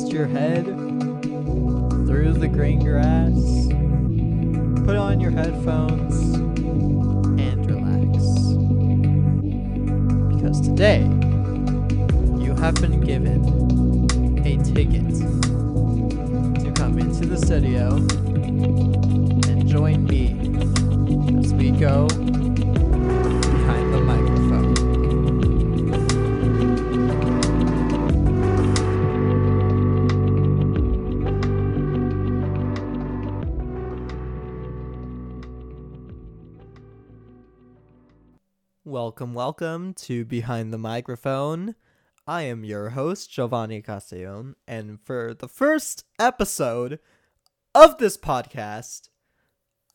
rest your head through the green grass, put on your headphones, and relax. Because today, you have been given a ticket to come into the studio and join me as we go Welcome, welcome to Behind the Microphone. I am your host, Jovani Castellon, and for the first episode of this podcast,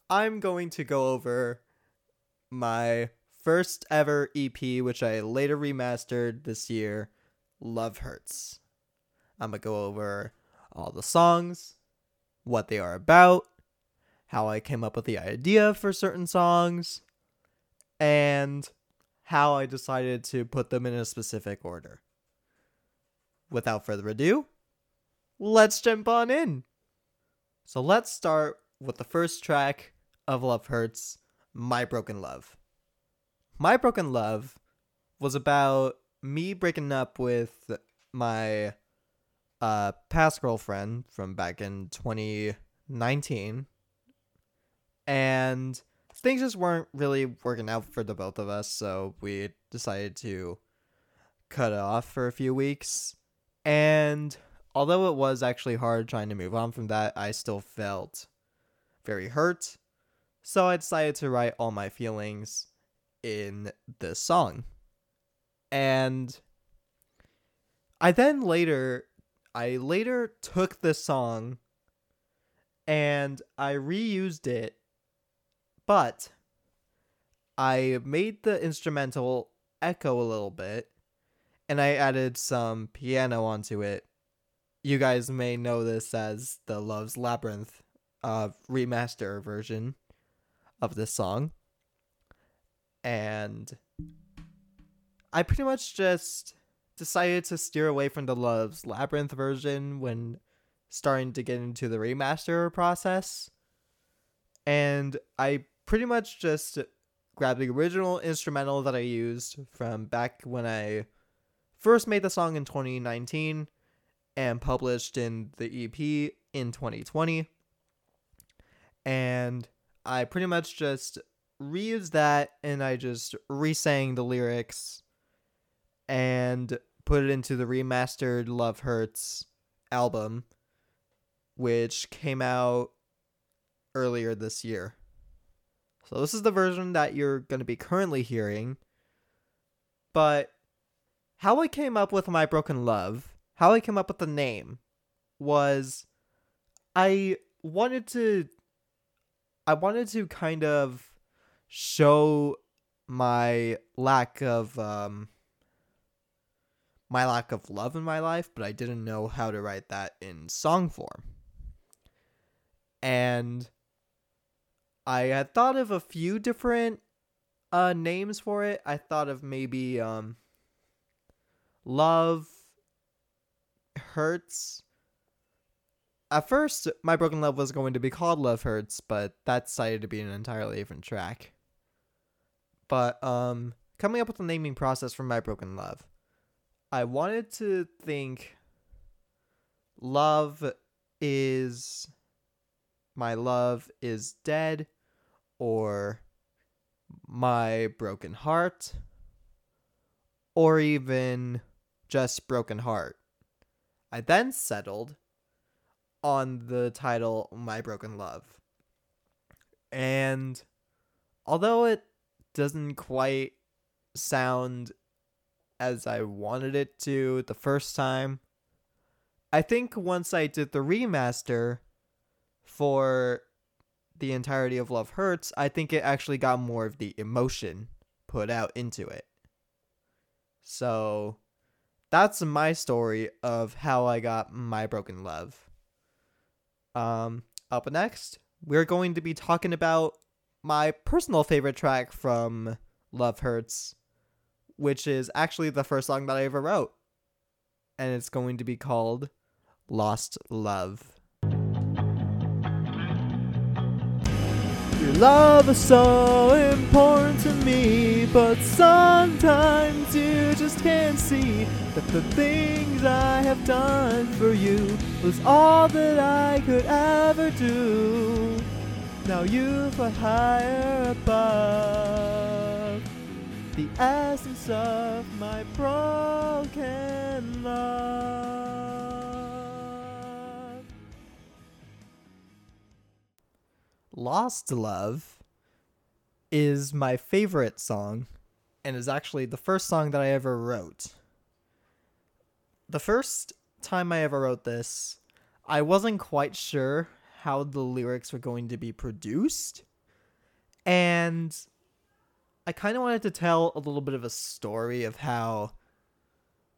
I'm going to go over my first ever EP, which I later remastered this year, Love Hurts. I'm going to go over all the songs, what they are about, how I came up with the idea for certain songs, and how I decided to put them in a specific order. Without further ado, let's jump on in. So let's start with the first track of Love Hurts, My Broken Love. My Broken Love was about me breaking up with my uh, past girlfriend from back in 2019. And things just weren't really working out for the both of us, so we decided to cut it off for a few weeks. And although it was actually hard trying to move on from that, I still felt very hurt. So I decided to write all my feelings in this song. And I then later I later took this song and I reused it but I made the instrumental echo a little bit and I added some piano onto it. You guys may know this as the Love's Labyrinth uh, remaster version of this song. And I pretty much just decided to steer away from the Love's Labyrinth version when starting to get into the remaster process. And I pretty much just grabbed the original instrumental that I used from back when I first made the song in 2019 and published in the EP in 2020. And I pretty much just reused that and I just resang the lyrics and put it into the remastered Love Hurts album, which came out earlier this year. So this is the version that you're going to be currently hearing. But how I came up with My Broken Love, how I came up with the name was I wanted to I wanted to kind of show my lack of um my lack of love in my life, but I didn't know how to write that in song form. And I had thought of a few different uh names for it. I thought of maybe um Love Hurts. At first, My Broken Love was going to be called Love Hurts, but that decided to be an entirely different track. But um coming up with the naming process for My Broken Love, I wanted to think love is my love is dead or my broken heart or even just broken heart. I then settled on the title My Broken Love. And although it doesn't quite sound as I wanted it to the first time, I think once I did the remaster for the entirety of Love Hurts, I think it actually got more of the emotion put out into it. So that's my story of how I got my broken love. Um, up next, we're going to be talking about my personal favorite track from Love Hurts, which is actually the first song that I ever wrote. And it's going to be called Lost Love. Love is so important to me, but sometimes you just can't see that the things I have done for you was all that I could ever do. Now you fly higher above the essence of my broken love. Lost Love is my favorite song and is actually the first song that I ever wrote. The first time I ever wrote this, I wasn't quite sure how the lyrics were going to be produced. And I kind of wanted to tell a little bit of a story of how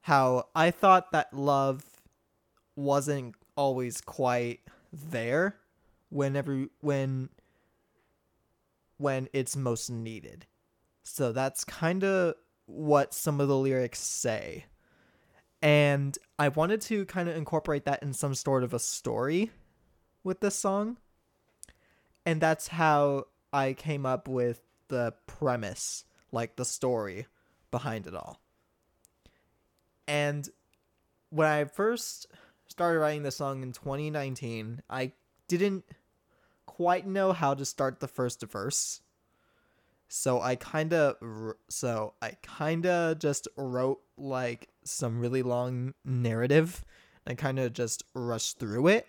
how I thought that love wasn't always quite there whenever when when it's most needed. So that's kind of what some of the lyrics say. And I wanted to kind of incorporate that in some sort of a story with this song. And that's how I came up with the premise, like the story behind it all. And when I first started writing the song in 2019, I didn't quite know how to start the first verse. So I kind of so I kind of just wrote like some really long narrative and kind of just rushed through it.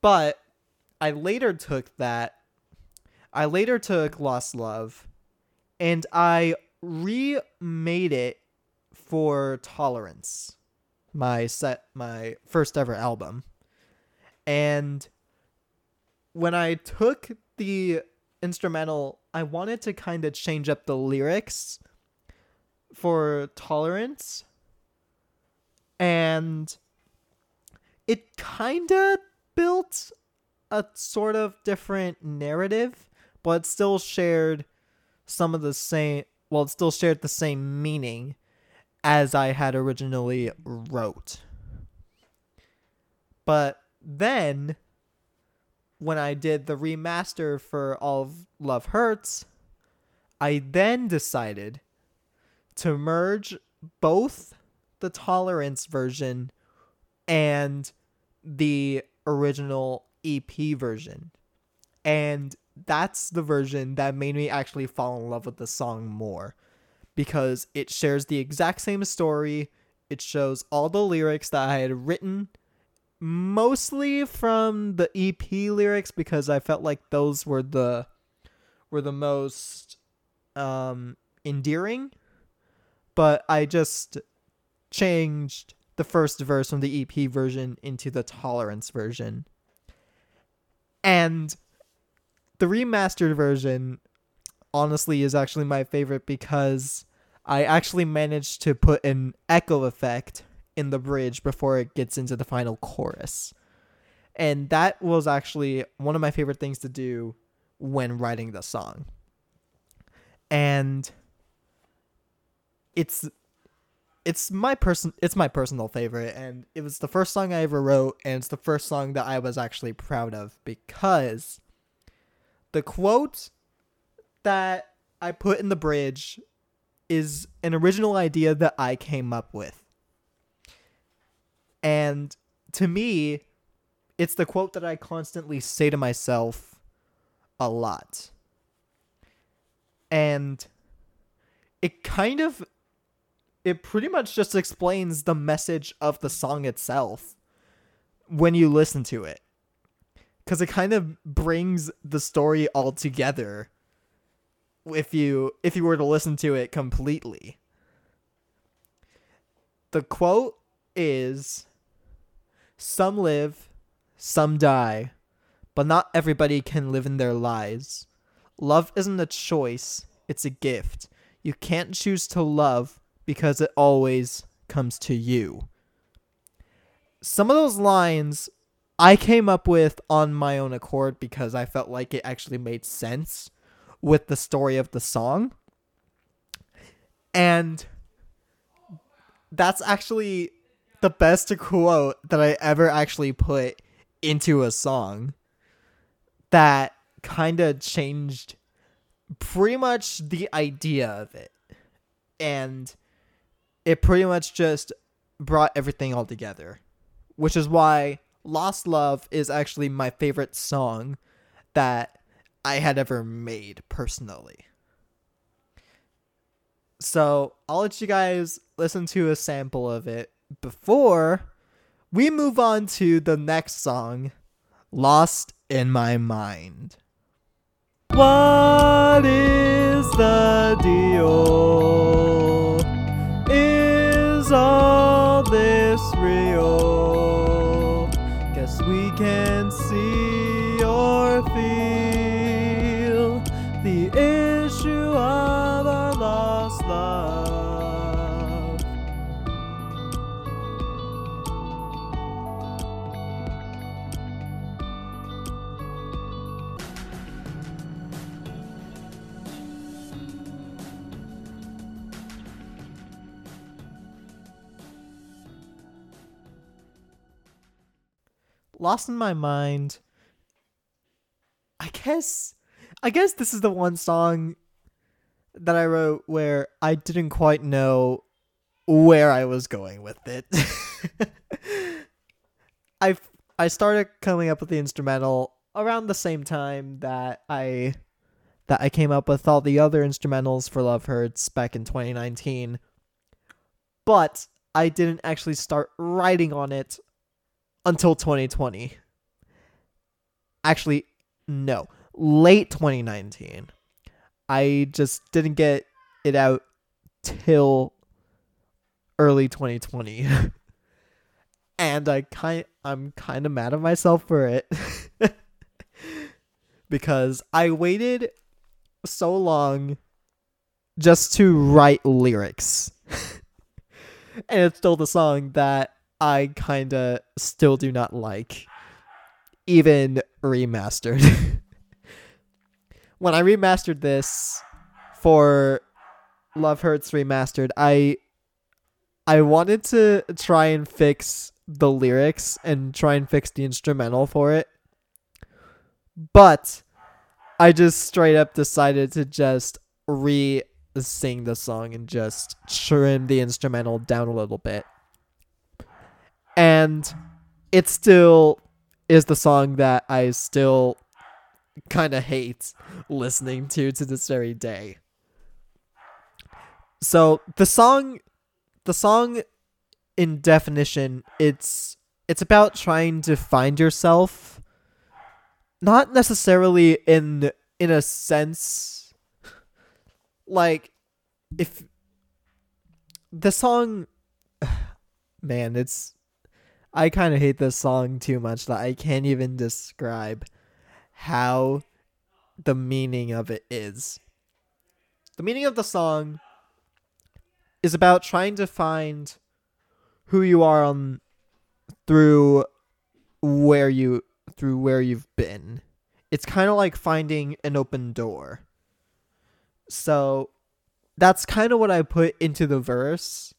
But I later took that I later took Lost Love and I remade it for Tolerance, my set my first ever album. And when I took the instrumental, I wanted to kind of change up the lyrics for Tolerance. And it kind of built a sort of different narrative, but still shared some of the same well, it still shared the same meaning as I had originally wrote. But then when I did the remaster for All of Love Hurts, I then decided to merge both the Tolerance version and the original EP version. And that's the version that made me actually fall in love with the song more because it shares the exact same story. It shows all the lyrics that I had written mostly from the EP lyrics because I felt like those were the were the most um endearing but I just changed the first verse from the EP version into the tolerance version. And the remastered version honestly is actually my favorite because I actually managed to put an echo effect in the bridge before it gets into the final chorus. And that was actually one of my favorite things to do when writing the song. And it's it's my person it's my personal favorite and it was the first song I ever wrote and it's the first song that I was actually proud of because the quote that I put in the bridge is an original idea that I came up with. And to me, it's the quote that I constantly say to myself a lot. And it kind of it pretty much just explains the message of the song itself when you listen to it. Cuz it kind of brings the story all together if you if you were to listen to it completely. The quote is some live, some die, but not everybody can live in their lies. Love isn't a choice, it's a gift. You can't choose to love because it always comes to you. Some of those lines I came up with on my own accord because I felt like it actually made sense with the story of the song. And that's actually the best quote that I ever actually put into a song that kind of changed pretty much the idea of it. And it pretty much just brought everything all together. Which is why Lost Love is actually my favorite song that I had ever made personally. So I'll let you guys listen to a sample of it before we move on to the next song, Lost in My Mind. What is the deal? Lost in my mind. I guess I guess this is the one song that I wrote where I didn't quite know where I was going with it. I I started coming up with the instrumental around the same time that I that I came up with all the other instrumentals for Love Hurts back in 2019. But I didn't actually start writing on it until 2020. Actually, no, late 2019. I just didn't get it out till early 2020. and I kind I'm kind of mad at myself for it. because I waited so long just to write lyrics. and it's still the song that I kind of still do not like, even remastered. when I remastered this for Love Hurts Remastered, I I wanted to try and fix the lyrics and try and fix the instrumental for it. But I just straight up decided to just re sing the song and just trim the instrumental down a little bit and it still is the song that I still kind of hate listening to to this very day. So the song the song in definition it's it's about trying to find yourself not necessarily in in a sense like if the song man it's I kind of hate this song too much that I can't even describe how the meaning of it is. The meaning of the song is about trying to find who you are on through where you through where you've been. It's kind of like finding an open door. So that's kind of what I put into the verse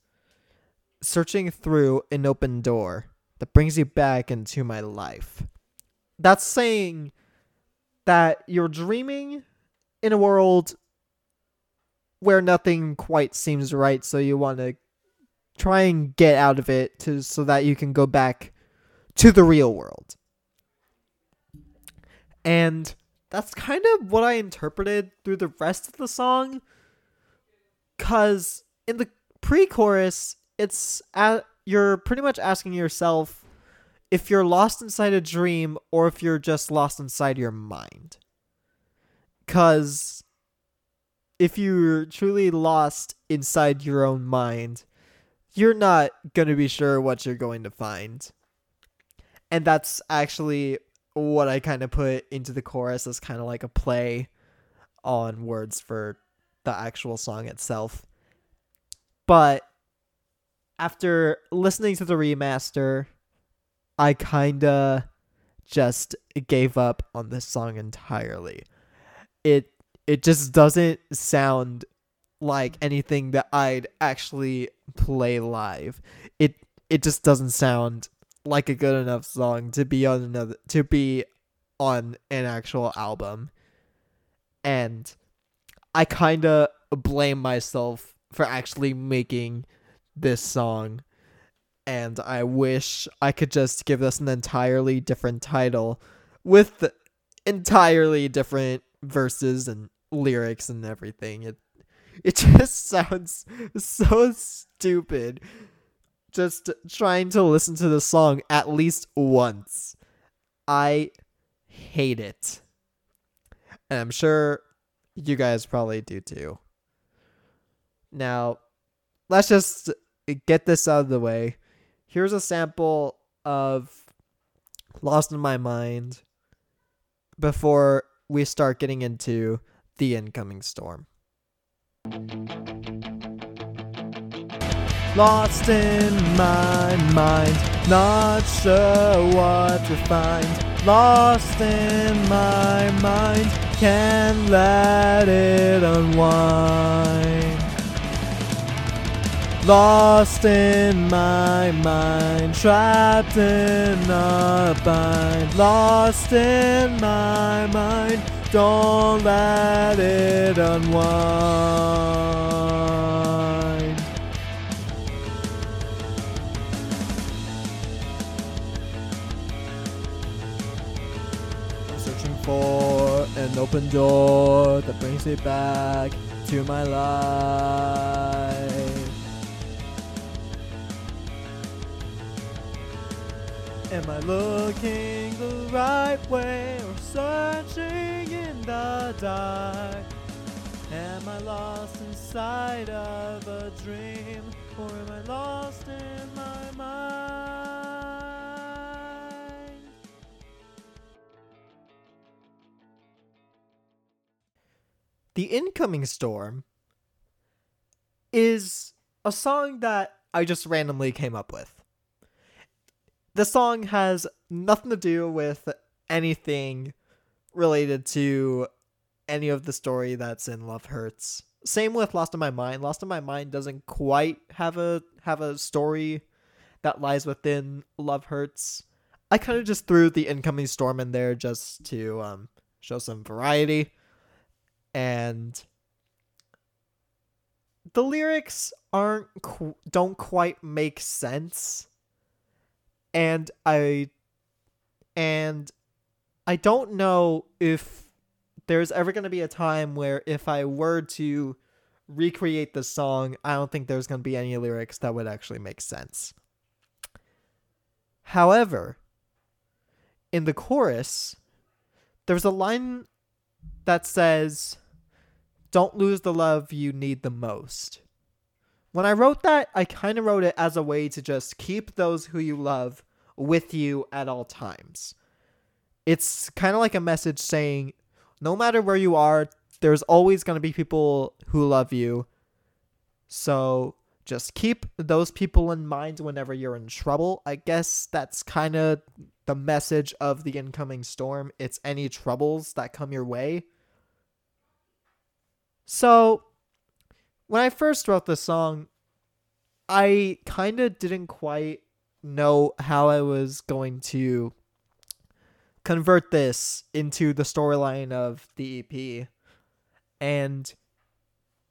searching through an open door that brings you back into my life. That's saying that you're dreaming in a world where nothing quite seems right, so you want to try and get out of it to so that you can go back to the real world. And that's kind of what I interpreted through the rest of the song cuz in the pre-chorus it's at you're pretty much asking yourself if you're lost inside a dream or if you're just lost inside your mind. Because if you're truly lost inside your own mind, you're not going to be sure what you're going to find. And that's actually what I kind of put into the chorus as kind of like a play on words for the actual song itself. But after listening to the remaster, I kinda just gave up on this song entirely. It it just doesn't sound like anything that I'd actually play live. It it just doesn't sound like a good enough song to be on another to be on an actual album. And I kind of blame myself for actually making this song and I wish I could just give this an entirely different title with entirely different verses and lyrics and everything. It it just sounds so stupid just trying to listen to the song at least once. I hate it. And I'm sure you guys probably do too. Now, let's just get this out of the way. Here's a sample of Lost in My Mind before we start getting into the incoming storm. Lost in my mind, not sure what to find. Lost in my mind, can't let it unwind. Lost in my mind, trapped in a bind. Lost in my mind, don't let it unwind. I'm searching for an open door that brings me back to my life. Am I looking the right way or searching in the dark? Am I lost inside of a dream or am I lost in my mind? The Incoming Storm is a song that I just randomly came up with the song has nothing to do with anything related to any of the story that's in Love Hurts. Same with Lost in My Mind. Lost in My Mind doesn't quite have a have a story that lies within Love Hurts. I kind of just threw the incoming storm in there just to um, show some variety. And the lyrics aren't don't quite make sense and I and I don't know if there's ever going to be a time where if I were to recreate the song, I don't think there's going to be any lyrics that would actually make sense. However, in the chorus, there's a line that says, Don't lose the love you need the most. When I wrote that, I kind of wrote it as a way to just keep those who you love with you at all times. It's kind of like a message saying, no matter where you are, there's always going to be people who love you. So just keep those people in mind whenever you're in trouble. I guess that's kind of the message of the incoming storm. It's any troubles that come your way. So when I first wrote the song, I kind of didn't quite know how I was going to convert this into the storyline of the EP. And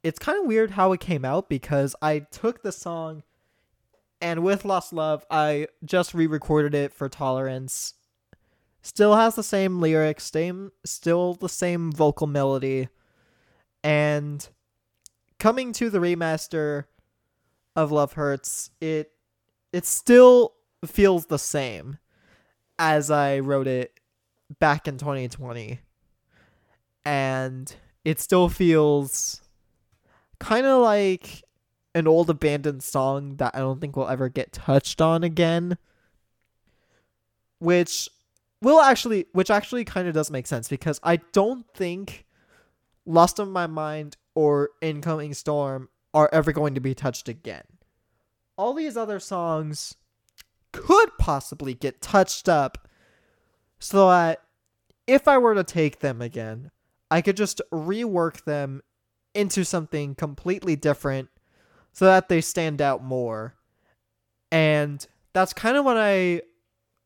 it's kind of weird how it came out because I took the song and with Lost Love, I just re-recorded it for Tolerance. Still has the same lyrics, same still the same vocal melody. And coming to the remaster of Love Hurts, it it still feels the same as I wrote it back in 2020. And it still feels kind of like an old abandoned song that I don't think will ever get touched on again. Which will actually which actually kind of does make sense because I don't think Lost in My Mind or Incoming Storm are ever going to be touched again. All these other songs could possibly get touched up so that if I were to take them again, I could just rework them into something completely different so that they stand out more. And that's kind of what I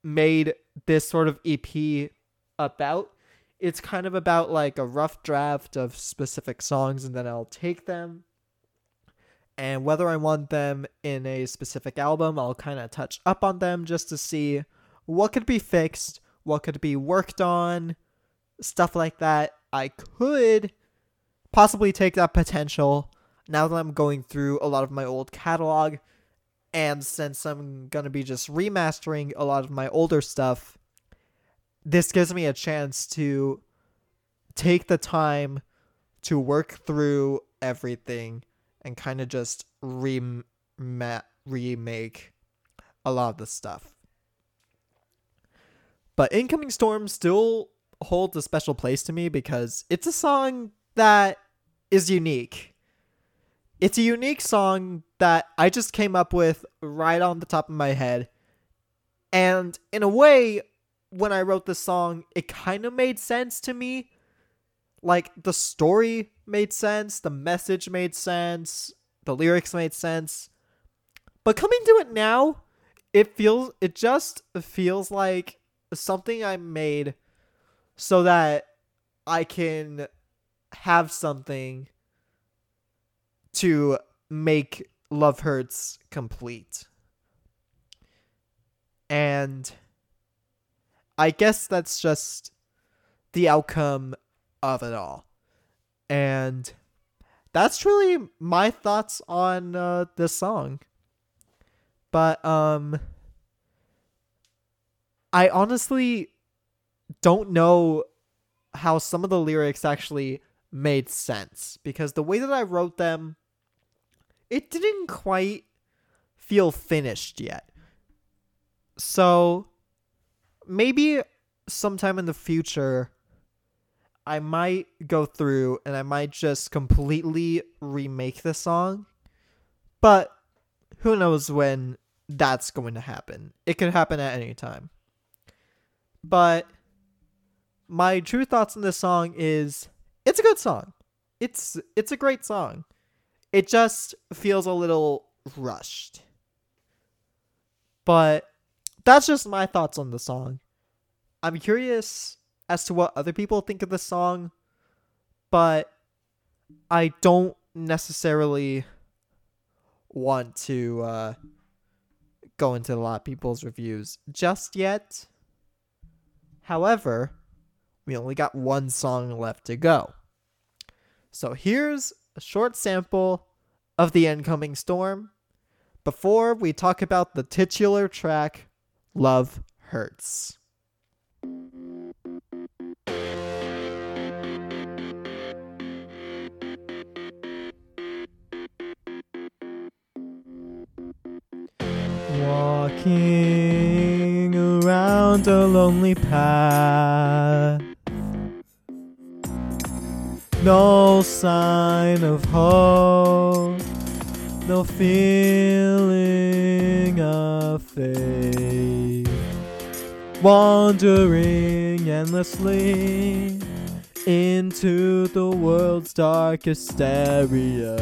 made this sort of EP about. It's kind of about like a rough draft of specific songs, and then I'll take them. And whether I want them in a specific album, I'll kind of touch up on them just to see what could be fixed, what could be worked on, stuff like that. I could possibly take that potential now that I'm going through a lot of my old catalog. And since I'm going to be just remastering a lot of my older stuff, this gives me a chance to take the time to work through everything and kind of just rem- remake a lot of the stuff. But Incoming Storm still holds a special place to me because it's a song that is unique. It's a unique song that I just came up with right on the top of my head. And in a way, when I wrote the song, it kind of made sense to me. Like, the story made sense, the message made sense, the lyrics made sense. But coming to it now, it feels, it just feels like something I made so that I can have something to make Love Hurts complete. And I guess that's just the outcome of it all. And that's really my thoughts on uh, this song. But um I honestly don't know how some of the lyrics actually made sense because the way that I wrote them, it didn't quite feel finished yet. So maybe sometime in the future, I might go through and I might just completely remake the song. But who knows when that's going to happen? It could happen at any time. But my true thoughts on this song is it's a good song. It's it's a great song. It just feels a little rushed. But that's just my thoughts on the song. I'm curious as to what other people think of the song, but I don't necessarily want to uh, go into a lot of people's reviews just yet. However, we only got one song left to go. So here's a short sample of the incoming storm before we talk about the titular track, Love Hurts. Walking around a lonely path no sign of hope, no feeling of faith. Wandering endlessly into the world's darkest areas.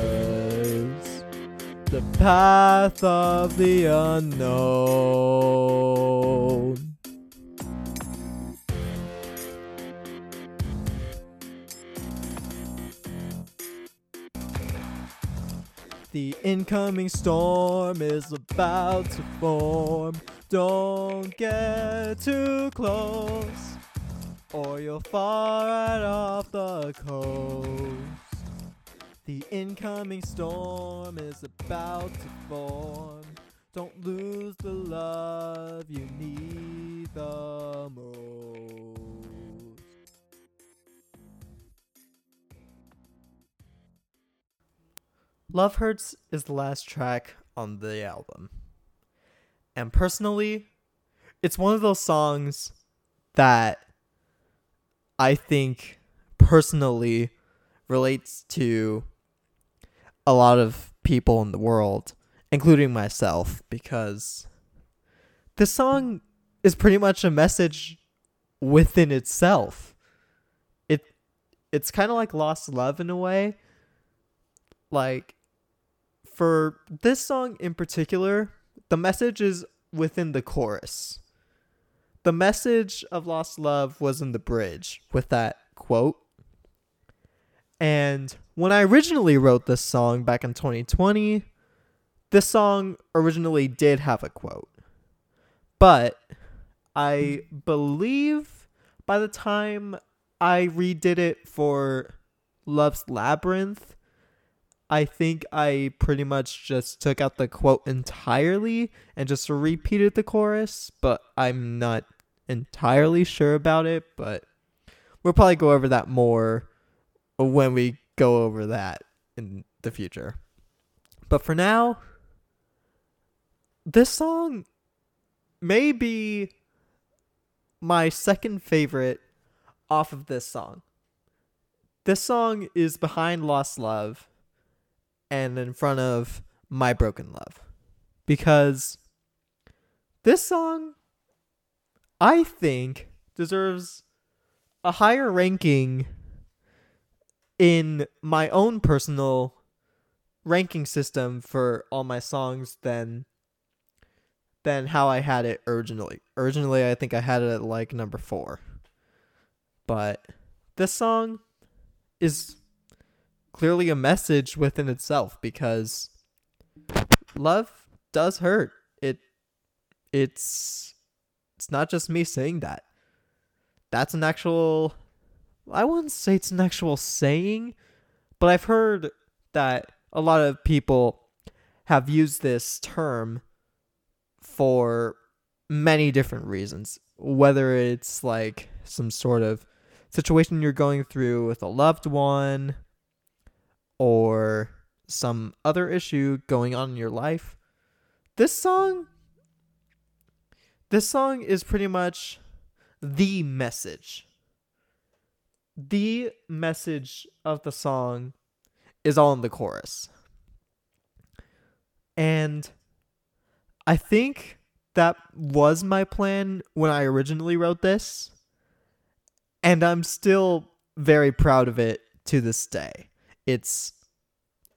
The path of the unknown. The incoming storm is about to form. Don't get too close, or you'll fall right off the coast. The incoming storm is about to form. Don't lose the love you need the most. Love Hurts is the last track on the album. And personally, it's one of those songs that I think personally relates to a lot of people in the world, including myself, because this song is pretty much a message within itself. It it's kind of like lost love in a way. Like for this song in particular, the message is within the chorus. The message of Lost Love was in the bridge with that quote. And when I originally wrote this song back in 2020, this song originally did have a quote. But I believe by the time I redid it for Love's Labyrinth, I think I pretty much just took out the quote entirely and just repeated the chorus, but I'm not entirely sure about it, but we'll probably go over that more when we go over that in the future. But for now, this song may be my second favorite off of this song. This song is behind Lost Love and in front of My Broken Love. Because this song, I think, deserves a higher ranking in my own personal ranking system for all my songs than than how I had it originally. Originally, I think I had it at like number 4. But this song is clearly a message within itself because love does hurt. It it's it's not just me saying that. That's an actual I wouldn't say it's an actual saying, but I've heard that a lot of people have used this term for many different reasons. Whether it's like some sort of situation you're going through with a loved one or some other issue going on in your life. This song this song is pretty much the message. The message of the song is all in the chorus. And I think that was my plan when I originally wrote this. And I'm still very proud of it to this day. It's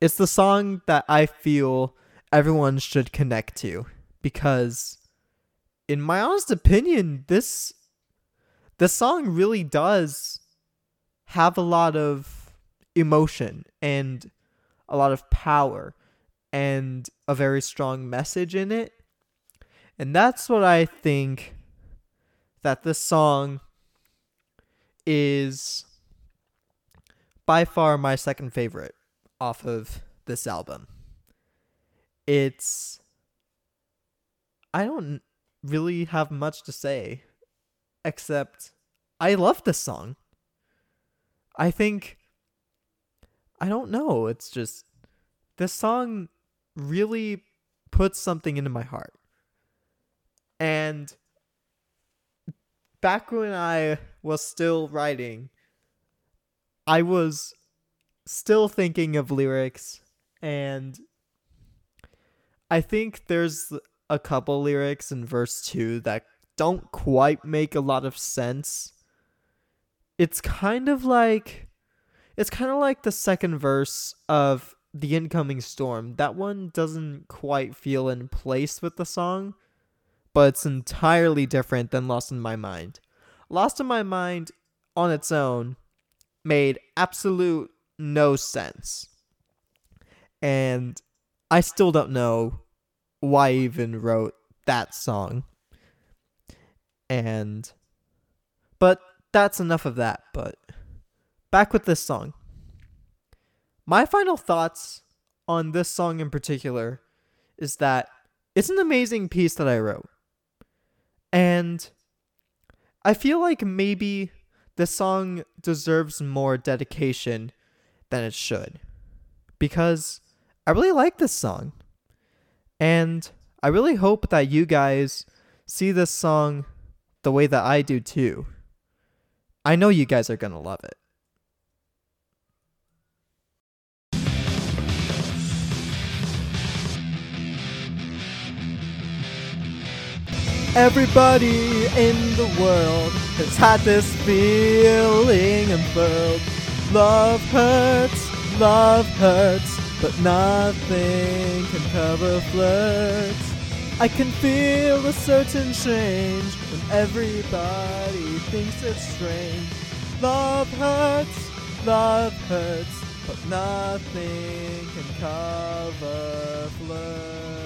it's the song that I feel everyone should connect to because in my honest opinion, this this song really does have a lot of emotion and a lot of power and a very strong message in it. And that's what I think that this song is by far my second favorite off of this album. It's I don't really have much to say except I love this song. I think I don't know, it's just this song really puts something into my heart. And back when I was still writing, I was still thinking of lyrics and I think there's a couple lyrics in verse 2 that don't quite make a lot of sense. It's kind of like it's kind of like the second verse of the incoming storm. That one doesn't quite feel in place with the song, but it's entirely different than Lost in My Mind. Lost in My Mind on its own made absolute no sense. And I still don't know why I even wrote that song. And but that's enough of that, but back with this song. My final thoughts on this song in particular is that it's an amazing piece that I wrote. And I feel like maybe the song deserves more dedication than it should. Because I really like this song. And I really hope that you guys see this song the way that I do too. I know you guys are going to love it. Everybody in the world has had this feeling unfurled. Love hurts, love hurts, but nothing can cover flirts. I can feel a certain change when everybody thinks it's strange. Love hurts, love hurts, but nothing can cover flirts.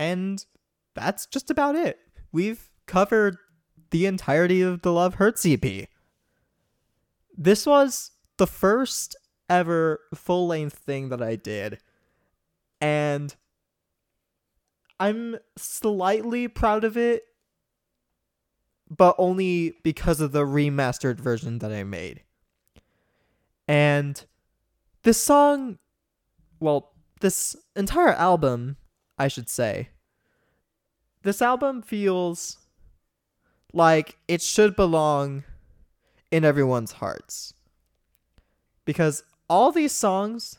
And that's just about it. We've covered the entirety of the Love Hurts EP. This was the first ever full length thing that I did. And I'm slightly proud of it, but only because of the remastered version that I made. And this song, well, this entire album, I should say, this album feels like it should belong in everyone's hearts. Because all these songs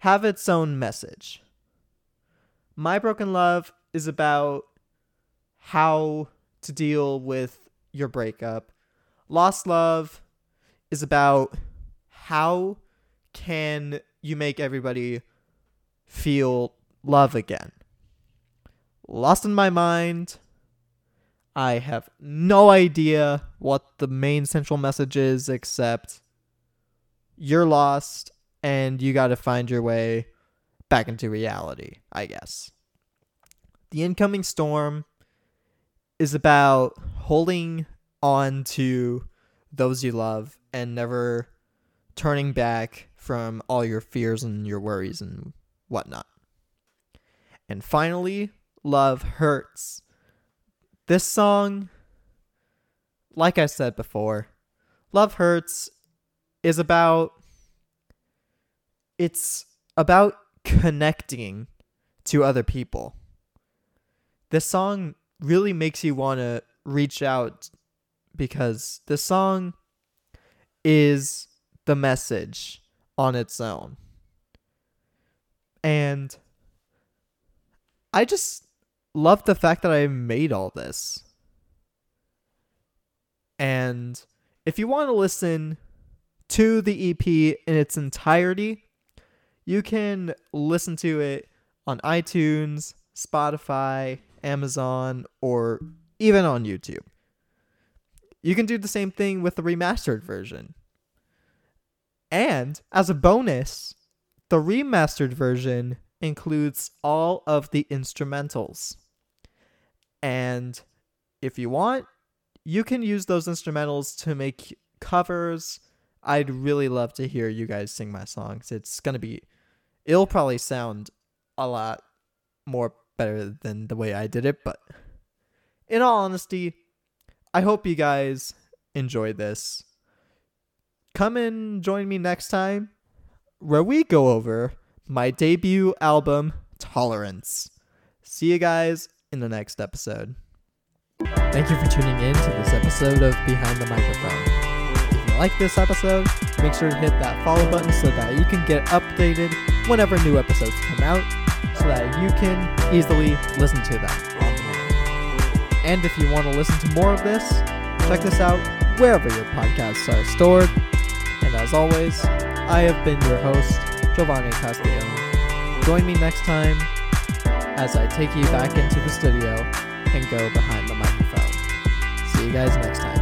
have its own message. My Broken Love is about how to deal with your breakup. Lost Love is about how can you make everybody feel love again. Lost in My Mind I have no idea what the main central message is, except you're lost and you got to find your way back into reality, I guess. The incoming storm is about holding on to those you love and never turning back from all your fears and your worries and whatnot. And finally, love hurts this song, like I said before, Love Hurts is about it's about connecting to other people. This song really makes you want to reach out because the song is the message on its own. And I just love the fact that I made all this. And if you want to listen to the EP in its entirety, you can listen to it on iTunes, Spotify, Amazon, or even on YouTube. You can do the same thing with the remastered version. And as a bonus, the remastered version includes all of the instrumentals. And if you want, you can use those instrumentals to make covers. I'd really love to hear you guys sing my songs. It's going to be, it'll probably sound a lot more better than the way I did it. But in all honesty, I hope you guys enjoy this. Come and join me next time where we go over my debut album, Tolerance. See you guys in the next episode. Thank you for tuning in to this episode of Behind the Microphone. If you like this episode, make sure to hit that follow button so that you can get updated whenever new episodes come out, so that you can easily listen to them. And if you want to listen to more of this, check this out wherever your podcasts are stored. And as always, I have been your host, Jovani Castellone. Join me next time as I take you back into the studio and go behind the microphone. See you guys next time.